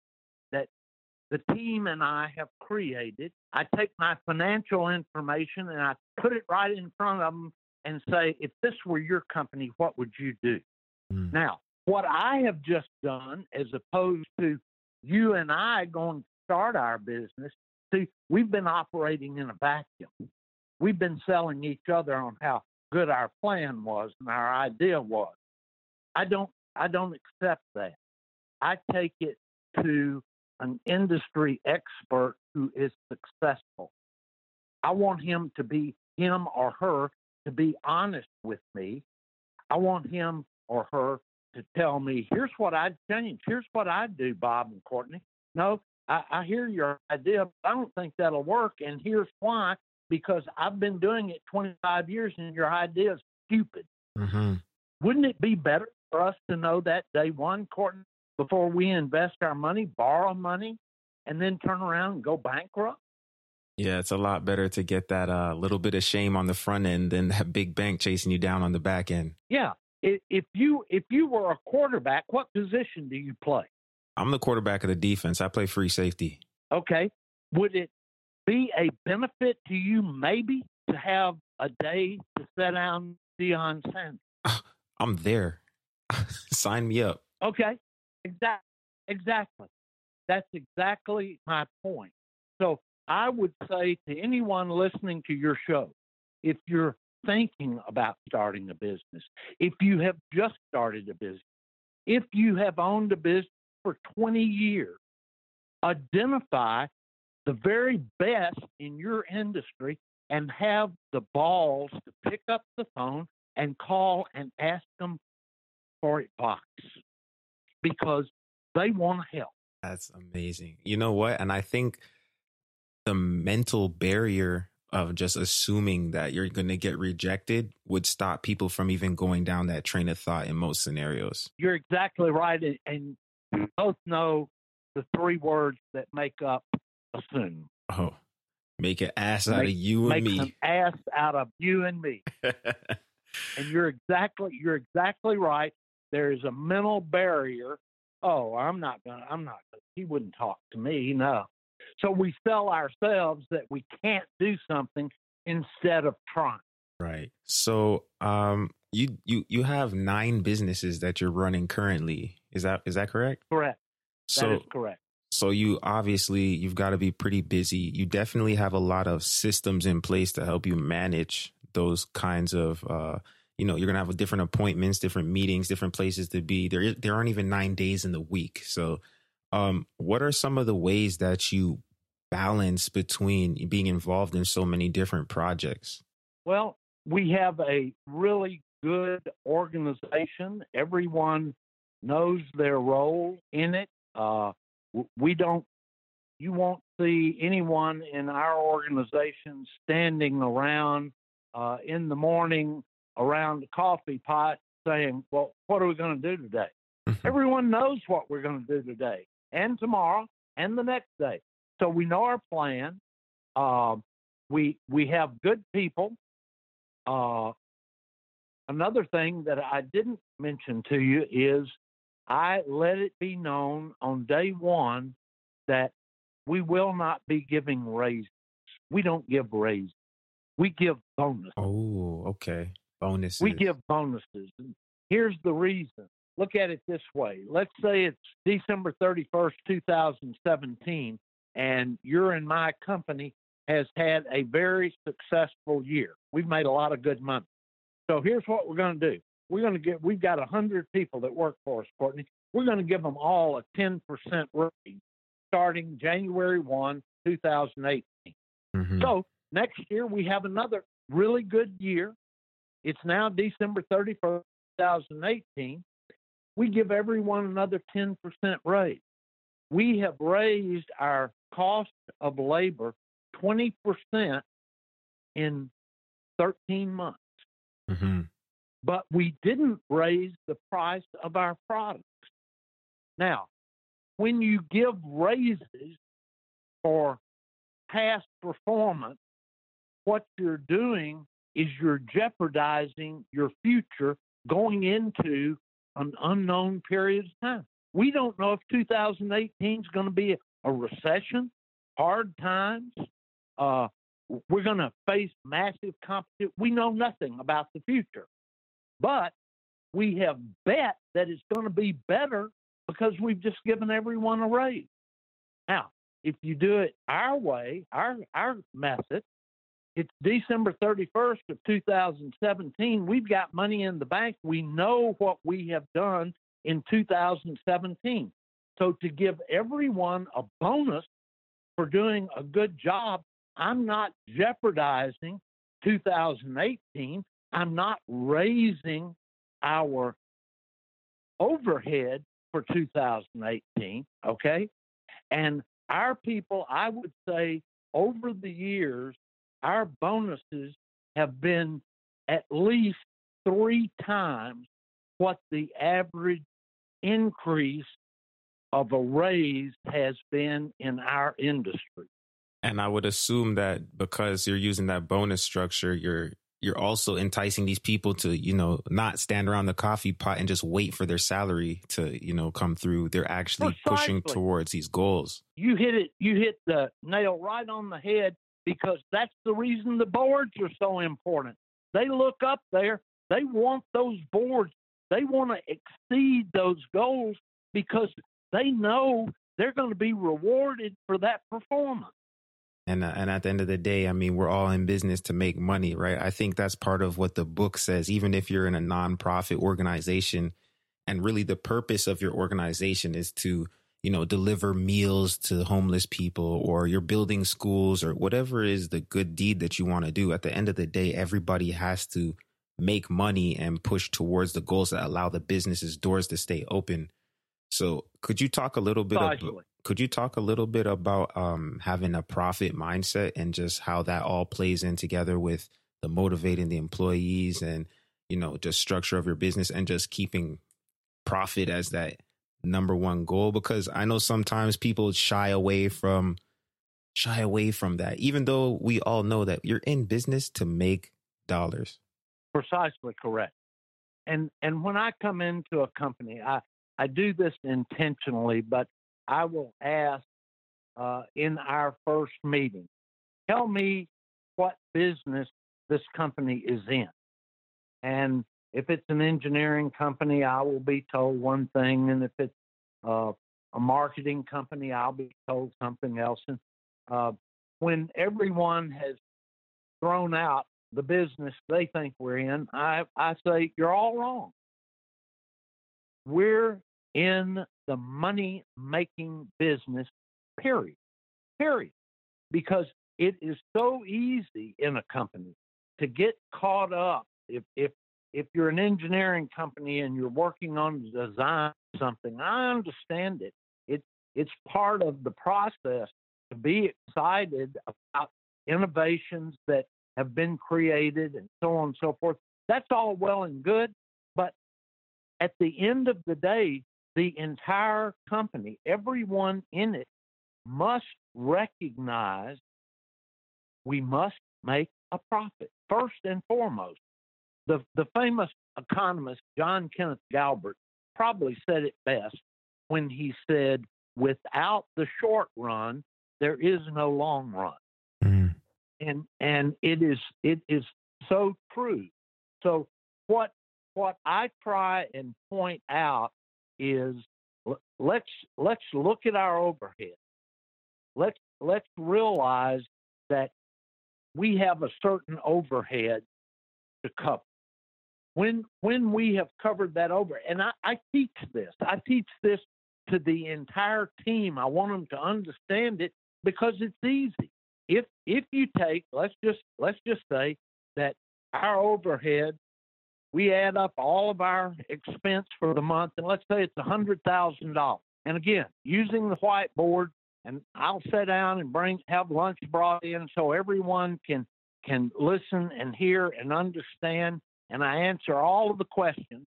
[SPEAKER 4] the team and I have created. I take my financial information and I put it right in front of them and say, if this were your company, what would you do?
[SPEAKER 3] Mm.
[SPEAKER 4] Now, what I have just done, as opposed to you and I going to start our business, see, we've been operating in a vacuum. We've been selling each other on how good our plan was and our idea was. I don't I don't accept that. I take it to an industry expert who is successful. I want him to be him or her to be honest with me. I want him or her to tell me, here's what I'd change. Here's what I'd do, Bob and Courtney. No, I, I hear your idea, but I don't think that'll work. And here's why because I've been doing it 25 years and your idea is stupid.
[SPEAKER 3] Mm-hmm.
[SPEAKER 4] Wouldn't it be better for us to know that day one, Courtney, before we invest our money, borrow money, and then turn around and go bankrupt?
[SPEAKER 3] Yeah, it's a lot better to get that uh, little bit of shame on the front end than that big bank chasing you down on the back end.
[SPEAKER 4] Yeah. If you if you were a quarterback, what position do you play?
[SPEAKER 3] I'm the quarterback of the defense. I play free safety.
[SPEAKER 4] Okay. Would it be a benefit to you maybe to have a day to sit down Deion Sanders?
[SPEAKER 3] I'm there. Sign me up.
[SPEAKER 4] Okay, exactly, exactly. That's exactly my point. So I would say to anyone listening to your show, if you're thinking about starting a business, if you have just started a business, if you have owned a business for 20 years, identify the very best in your industry and have the balls to pick up the phone and call and ask them for advice because they want to help.
[SPEAKER 3] That's amazing. You know what? And I think the mental barrier of just assuming that you're going to get rejected would stop people from even going down that train of thought in most scenarios.
[SPEAKER 4] You're exactly right. And we both know the three words that make up assume.
[SPEAKER 3] Oh, make an ass out of you and me.
[SPEAKER 4] Make
[SPEAKER 3] me.
[SPEAKER 4] an ass out of you and me. And you're exactly you're exactly right. There is a mental barrier. Oh, I'm not gonna I'm not gonna he wouldn't talk to me, no. So we sell ourselves that we can't do something instead of trying.
[SPEAKER 3] right. So, um, you you you have nine businesses that you're running currently. Is that is that correct?
[SPEAKER 4] Correct.
[SPEAKER 3] So
[SPEAKER 4] that is correct.
[SPEAKER 3] so you obviously you've got to be pretty busy. You definitely have a lot of systems in place to help you manage those kinds of uh you know, you're going to have different appointments, different meetings, different places to be. There there aren't even 9 days in the week. So um what are some of the ways that you balance between being involved in so many different projects?
[SPEAKER 4] Well, we have a really good organization. Everyone knows their role in it. Uh, we don't, you won't see anyone in our organization standing around uh, in the morning around the coffee pot saying, Well, what are we going to do today? Everyone knows what we're going to do today and tomorrow and the next day. So we know our plan. Um, we we have good people. Uh, another thing that I didn't mention to you is I let it be known on day one that we will not be giving raises. We don't give raises. We give bonuses.
[SPEAKER 3] oh, okay. Bonuses.
[SPEAKER 4] We give bonuses. And here's the reason. Look at it this way. Let's say it's December 31st, 2017, and you're in my company has had a very successful year. We've made a lot of good money. So here's what we're going to do. We're going to get, we've got 100 people that work for us, Courtney. We're going to give them all a 10% raise starting January 1, 2018.
[SPEAKER 3] Mhm.
[SPEAKER 4] So next year we have another really good year. It's now December 31st, 2018. We give everyone another 10% raise. We have raised our cost of labor 20% in 13 months,
[SPEAKER 3] Mhm.
[SPEAKER 4] but we didn't raise the price of our products. Now, when you give raises for past performance, what you're doing is you're jeopardizing your future going into an unknown period of time. We don't know if 2018 is going to be a, recession, hard times. Uh, we're going to face massive competition. We know nothing about the future, but we have bet that it's going to be better because we've just given everyone a raise. Now, if you do it our way, our our method, it's December 31st of 2017. We've got money in the bank. We know what we have done in 2017. So to give everyone a bonus for doing a good job, I'm not jeopardizing 2018. I'm not raising our overhead for 2018. Okay. And our people, I would say, over the years, our bonuses have been at least three times what the average increase of a raise has been in our industry.
[SPEAKER 3] And I would assume that because you're using that bonus structure, you're you're also enticing these people to, you know, not stand around the coffee pot and just wait for their salary to, you know, come through. They're actually pushing towards these goals.
[SPEAKER 4] You hit it, you hit the nail right on the head. Because that's the reason the boards are so important. They look up there, they want those boards, they want to exceed those goals because they know they're going to be rewarded for that performance.
[SPEAKER 3] And uh, and at the end of the day, I mean, we're all in business to make money, right? I think that's part of what the book says. Even if you're in a nonprofit organization, and really the purpose of your organization is to you know deliver meals to homeless people, or you're building schools, or whatever is the good deed that you want to do. At the end of the day, everybody has to make money and push towards the goals that allow the businesses doors to stay open. So, could you talk a little bit? About, could you talk a little bit about um, having a profit mindset and just how that all plays in together with the motivating the employees and you know just structure of your business and just keeping profit as that number one goal? Because I know sometimes people shy away from shy away from that, even though we all know that you're in business to make dollars.
[SPEAKER 4] Precisely correct. And and when I come into a company, I I do this intentionally, but I will ask uh, in our first meeting, tell me what business this company is in. And if it's an engineering company, I will be told one thing. And if it's uh, a marketing company, I'll be told something else. And uh, when everyone has thrown out the business they think we're in, I, I say, you're all wrong. We're in the money making business, period. Period. Because it is so easy in a company to get caught up if if if you're an engineering company and you're working on design something, I understand it. It it's part of the process to be excited about innovations that have been created and so on and so forth. That's all well and good, but at the end of the day, the entire company, everyone in it, must recognize we must make a profit first and foremost. The, the famous economist John Kenneth Galbraith probably said it best when he said, without the short run, there is no long run. Mm. And and it is it is so true. So what what I try and point out is let's let's look at our overhead. Let's let's realize that we have a certain overhead to cover. When when we have covered that over, and I, I teach this, I teach this to the entire team. I want them to understand it because it's easy. If if you take let's just let's just say that our overhead we add up all of our expense for the month, and let's say it's a hundred thousand dollars. And again, using the whiteboard, and I'll sit down and bring have lunch brought in so everyone can can listen and hear and understand. And I answer all of the questions.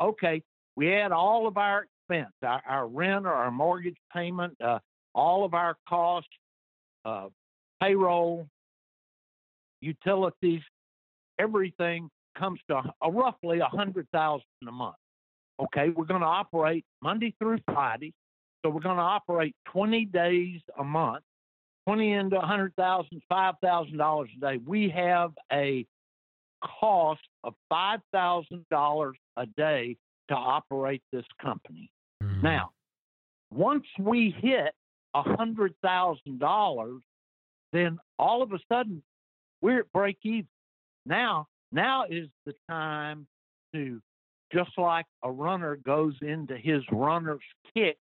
[SPEAKER 4] Okay, we add all of our expense, our, our rent or our mortgage payment, uh, all of our costs, uh, payroll, utilities, everything comes to a, roughly a hundred thousand a month. Okay, we're going to operate Monday through Friday, so we're going to operate 20 days a month, 20 into a hundred thousand, five thousand dollars a day. We have a cost of $5,000 a day to operate this company. Mm-hmm. Now, once we hit $100,000, then all of a sudden we're at break even. Now now is the time to, just like a runner goes into his runner's kick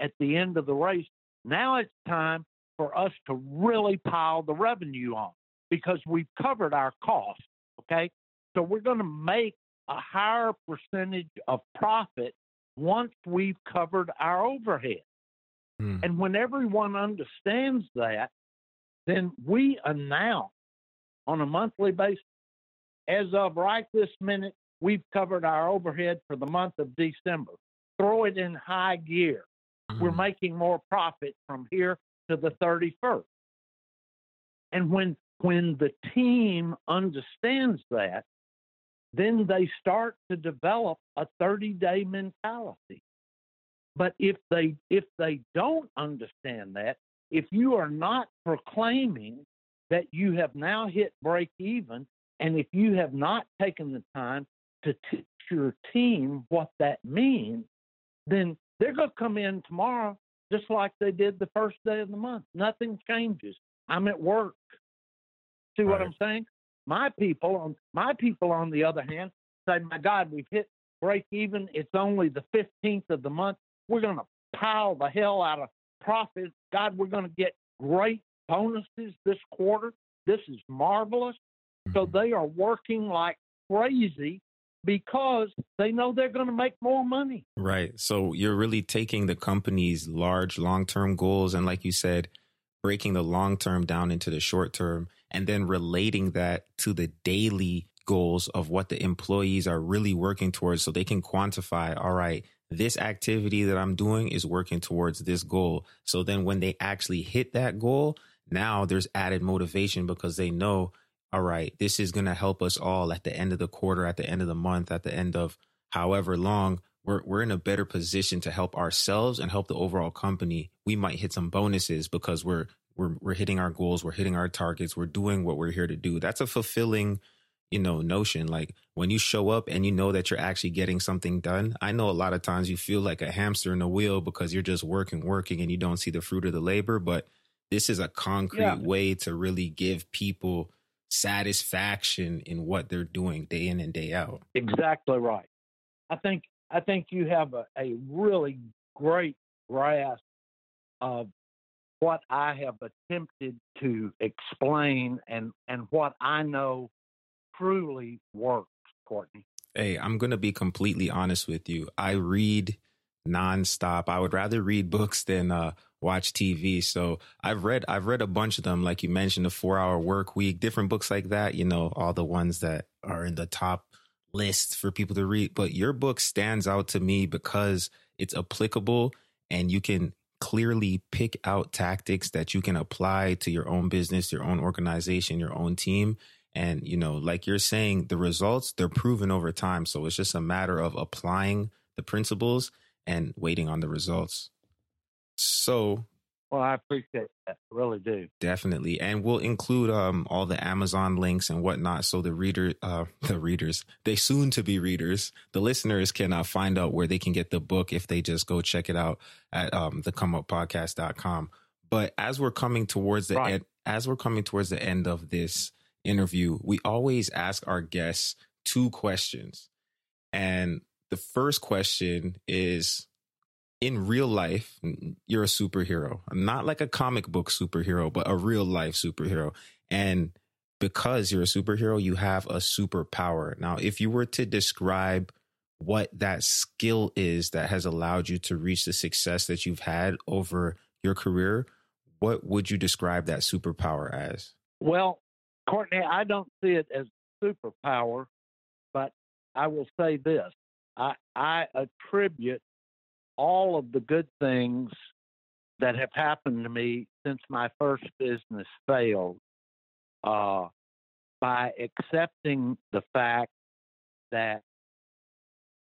[SPEAKER 4] at the end of the race, now it's time for us to really pile the revenue on because we've covered our costs. Okay. So we're going to make a higher percentage of profit once we've covered our overhead. Hmm. And when everyone understands that, then we announce on a monthly basis as of right this minute, we've covered our overhead for the month of December. Throw it in high gear. Mm-hmm. We're making more profit from here to the 31st. And when when the team understands that, then they start to develop a 30-day mentality. But if they if they don't understand that, if you are not proclaiming that you have now hit break even. And if you have not taken the time to teach your team what that means, then they're going to come in tomorrow just like they did the first day of the month. Nothing changes. I'm at work. See what
[SPEAKER 3] Right.
[SPEAKER 4] I'm saying? My people on my people on the other hand say, My God, we've hit break even. It's only the fifteenth of the month. We're gonna pile the hell out of profits. God, we're gonna get great bonuses this quarter. This is marvelous. So
[SPEAKER 3] Mhm.
[SPEAKER 4] they are working like crazy because they know they're going to make more money.
[SPEAKER 3] Right. So you're really taking the company's large long term goals and, like you said, breaking the long term down into the short term and then relating that to the daily goals of what the employees are really working towards so they can quantify, all right, this activity that I'm doing is working towards this goal. So then when they actually hit that goal, now there's added motivation because they know, all right, this is going to help us all at the end of the quarter, at the end of the month, at the end of however long we're we're in a better position to help ourselves and help the overall company. We might hit some bonuses because we're we're we're hitting our goals, we're hitting our targets, we're doing what we're here to do. That's a fulfilling, you know, notion. Like when you show up and you know that you're actually getting something done. I know a lot of times you feel like a hamster in a wheel because you're just working, working, and you don't see the fruit of the labor. But this is a concrete
[SPEAKER 4] Yeah.
[SPEAKER 3] way to really give people satisfaction in what they're doing day in and day out.
[SPEAKER 4] Exactly right. I think I think you have a, a really great grasp of what I have attempted to explain and, and what I know truly works, Courtney.
[SPEAKER 3] Hey, I'm going to be completely honest with you. I read nonstop. I would rather read books than uh, watch TV. So I've read I've read a bunch of them, like you mentioned, the Four Hour Work Week, different books like that. You know, all the ones that are in the top list for people to read. But your book stands out to me because it's applicable and you can clearly pick out tactics that you can apply to your own business, your own organization, your own team. And, you know, like you're saying, the results, they're proven over time. So it's just a matter of applying the principles and waiting on the results. So
[SPEAKER 4] Well, I appreciate that. I really do.
[SPEAKER 3] definitely. And we'll include um all the Amazon links and whatnot. So the reader uh the readers, they soon to be readers, the listeners can uh, find out where they can get the book if they just go check it out at um thecomeuppodcast.com. But as we're coming towards the
[SPEAKER 4] Right.
[SPEAKER 3] end as we're coming towards the end of this interview, we always ask our guests two questions. And the first question is in real life, you're a superhero, not like a comic book superhero, but a real life superhero. And because you're a superhero, you have a superpower. Now, if you were to describe what that skill is that has allowed you to reach the success that you've had over your career, what would you describe that superpower as?
[SPEAKER 4] Well, Courtney, I don't see it as superpower, but I will say this. I, I attribute all of the good things that have happened to me since my first business failed uh, by accepting the fact that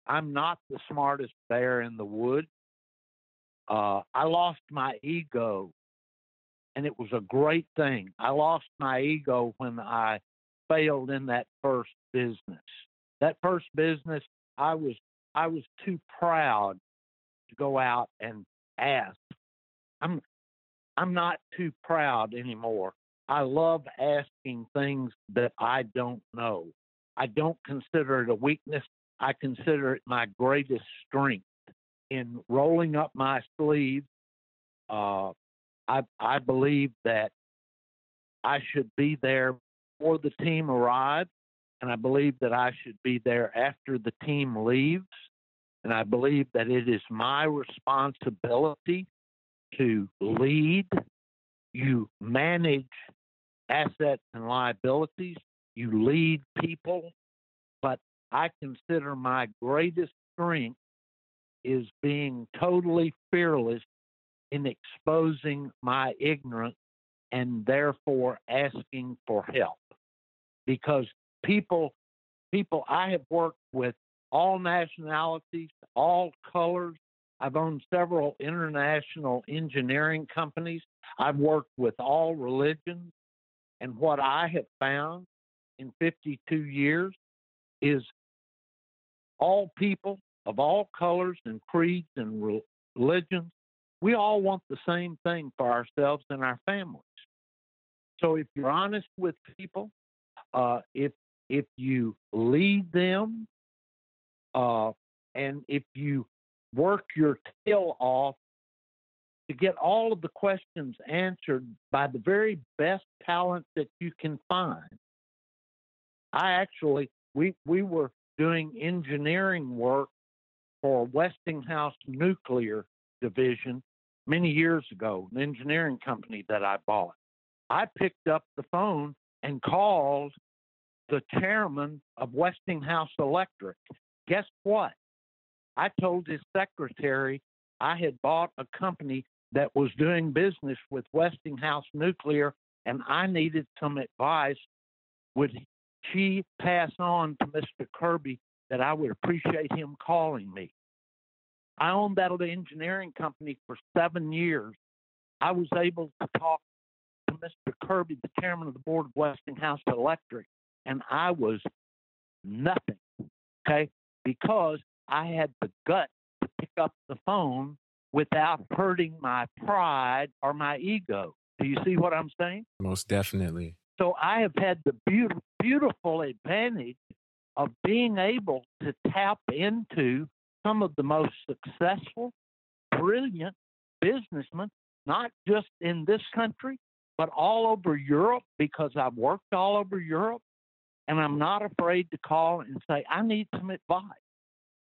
[SPEAKER 4] I'm not the smartest bear in the woods. Uh, I lost my ego, and it was a great thing. I lost my ego when I failed in that first business. That first business, I was I was too proud to go out and ask. I'm I'm not too proud anymore. I love asking things that I don't know. I don't consider it a weakness. I consider it my greatest strength in rolling up my sleeves. Uh, I I believe that I should be there before the team arrives, and I believe that I should be there after the team leaves. And I believe that it is my responsibility to lead. You manage assets and liabilities. You lead people. But I consider my greatest strength is being totally fearless in exposing my ignorance and therefore asking for help. Because people, people, I have worked with all nationalities, all colors. I've owned several international engineering companies. I've worked with all religions. And what I have found in 52 years is all people of all colors and creeds and religions, we all want the same thing for ourselves and our families. So if you're honest with people, uh, if if you lead them, uh, and if you work your tail off to get all of the questions answered by the very best talent that you can find. I actually we we were doing engineering work for Westinghouse Nuclear Division many years ago, an engineering company that I bought. I picked up the phone and called the chairman of Westinghouse Electric. Guess what? I told his secretary I had bought a company that was doing business with Westinghouse Nuclear and I needed some advice. Would she pass on to Mr. Kirby that I would appreciate him calling me? I owned that engineering company for seven years. I was able to talk to Mr. Kirby, the chairman of the board of Westinghouse Electric, and I was nothing, okay, because I had the gut to pick up the phone without hurting my pride or my ego. Do you see what I'm saying?
[SPEAKER 3] Most definitely.
[SPEAKER 4] So I have had the beautiful, beautiful advantage of being able to tap into some of the most successful, brilliant businessmen, not just in this country, but all over Europe because I've worked all over Europe and I'm not afraid to call and say, I need some advice.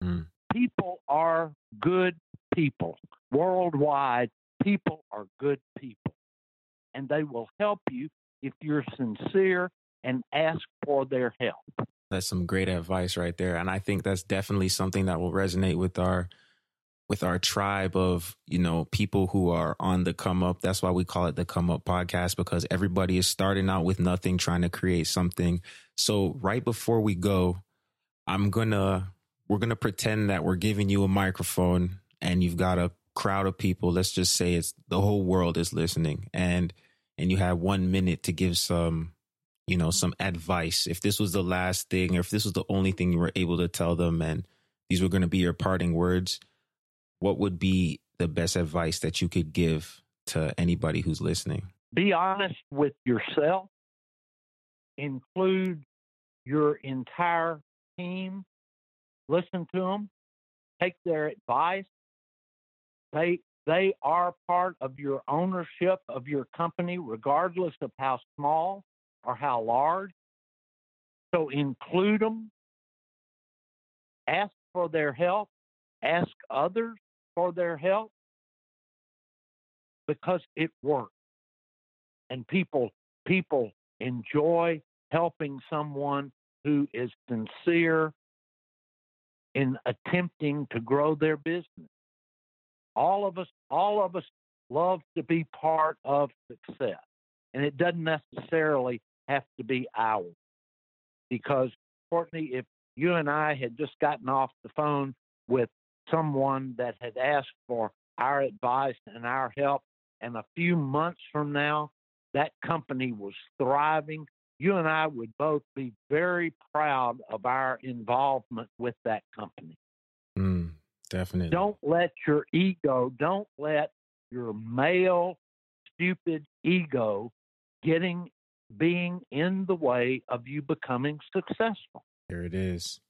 [SPEAKER 4] Mm. People are good people. Worldwide, people are good people. And they will help you if you're sincere and ask for their help.
[SPEAKER 3] That's some great advice right there. And I think that's definitely something that will resonate with our with our tribe of, you know, people who are on the come up. That's why we call it the come up podcast because everybody is starting out with nothing, trying to create something. So right before we go, I'm gonna we're gonna pretend that we're giving you a microphone and you've got a crowd of people. Let's just say it's the whole world is listening and and you have one minute to give some you know, some advice. If this was the last thing or if this was the only thing you were able to tell them and these were going to be your parting words, what would be the best advice that you could give to anybody who's listening?
[SPEAKER 4] Be honest with yourself. Include your entire team. Listen to them. Take their advice. They they are part of your ownership of your company, regardless of how small or how large. So include them, ask for their help, ask others for their help because it works. And people people enjoy helping someone who is sincere in attempting to grow their business. All of us all of us love to be part of success. And it doesn't necessarily have to be ours. Because, Courtney, if you and I had just gotten off the phone with someone that had asked for our advice and our help, and a few months from now, that company was thriving, you and I would both be very proud of our involvement with that company.
[SPEAKER 3] Mm, definitely.
[SPEAKER 4] Don't let your ego, don't let your male, stupid ego getting being in the way of you becoming successful.
[SPEAKER 3] There it is.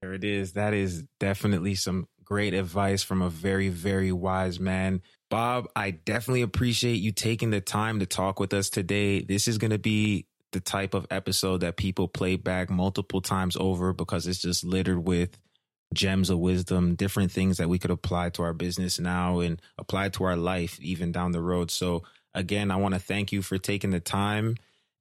[SPEAKER 3] There it is. That is definitely some great advice from a very, very wise man. Bob, I definitely appreciate you taking the time to talk with us today. This is going to be the type of episode that people play back multiple times over because it's just littered with gems of wisdom, different things that we could apply to our business now and apply to our life even down the road. So, again, I want to thank you for taking the time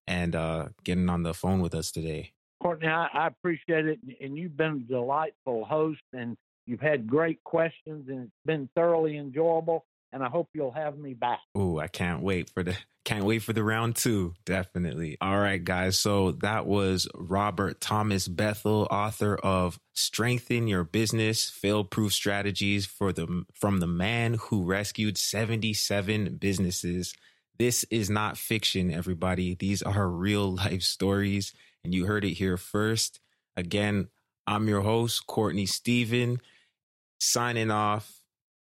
[SPEAKER 3] and uh, getting on the phone with us today.
[SPEAKER 4] Courtney, I, I appreciate it. And you've been a delightful host and you've had great questions and it's been thoroughly enjoyable. And I hope you'll have me back.
[SPEAKER 3] Oh, I can't wait for the can't wait for the round two. Definitely. All right, guys. So that was Robert Thomas Bethel, author of Strengthen Your Business, Fail Proof Strategies for the from the man who rescued 77 businesses This is not fiction, everybody. These are real life stories, and you heard it here first. Again, I'm your host, Courtney Stephen, signing off.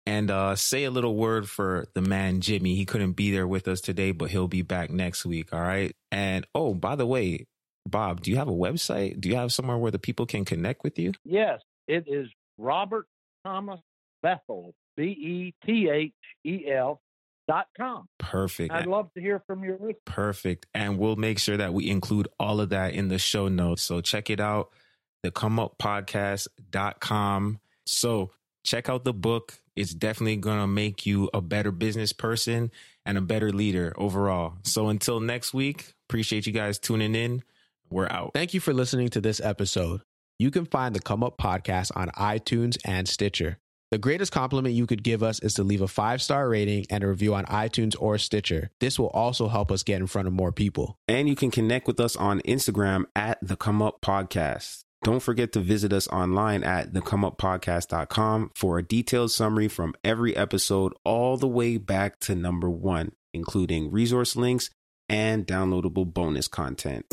[SPEAKER 3] And uh, say a little word for the man Jimmy. He couldn't be there with us today, but he'll be back next week. All right. And oh, by the way, Bob, do you have a website? Do you have somewhere where the people can connect with you?
[SPEAKER 4] Yes, it is Robert Thomas Bethel, B E T H E L dot com.
[SPEAKER 3] Perfect.
[SPEAKER 4] I'd love to hear from your listeners.
[SPEAKER 3] Perfect. And we'll make sure that we include all of that in the show notes. So check it out, the come up podcast.com. So check out the book. It's definitely going to make you a better business person and a better leader overall. So until next week, appreciate you guys tuning in. We're out.
[SPEAKER 5] Thank you for listening to this episode. You can find the Come Up podcast on iTunes and Stitcher. The greatest compliment you could give us is to leave a five star rating and a review on iTunes or Stitcher. This will also help us get in front of more people.
[SPEAKER 3] And you can connect with us on Instagram at the Come Up Podcast. Don't forget to visit us online at thecomeuppodcast.com for a detailed summary from every episode all the way back to number one, including resource links and downloadable bonus content.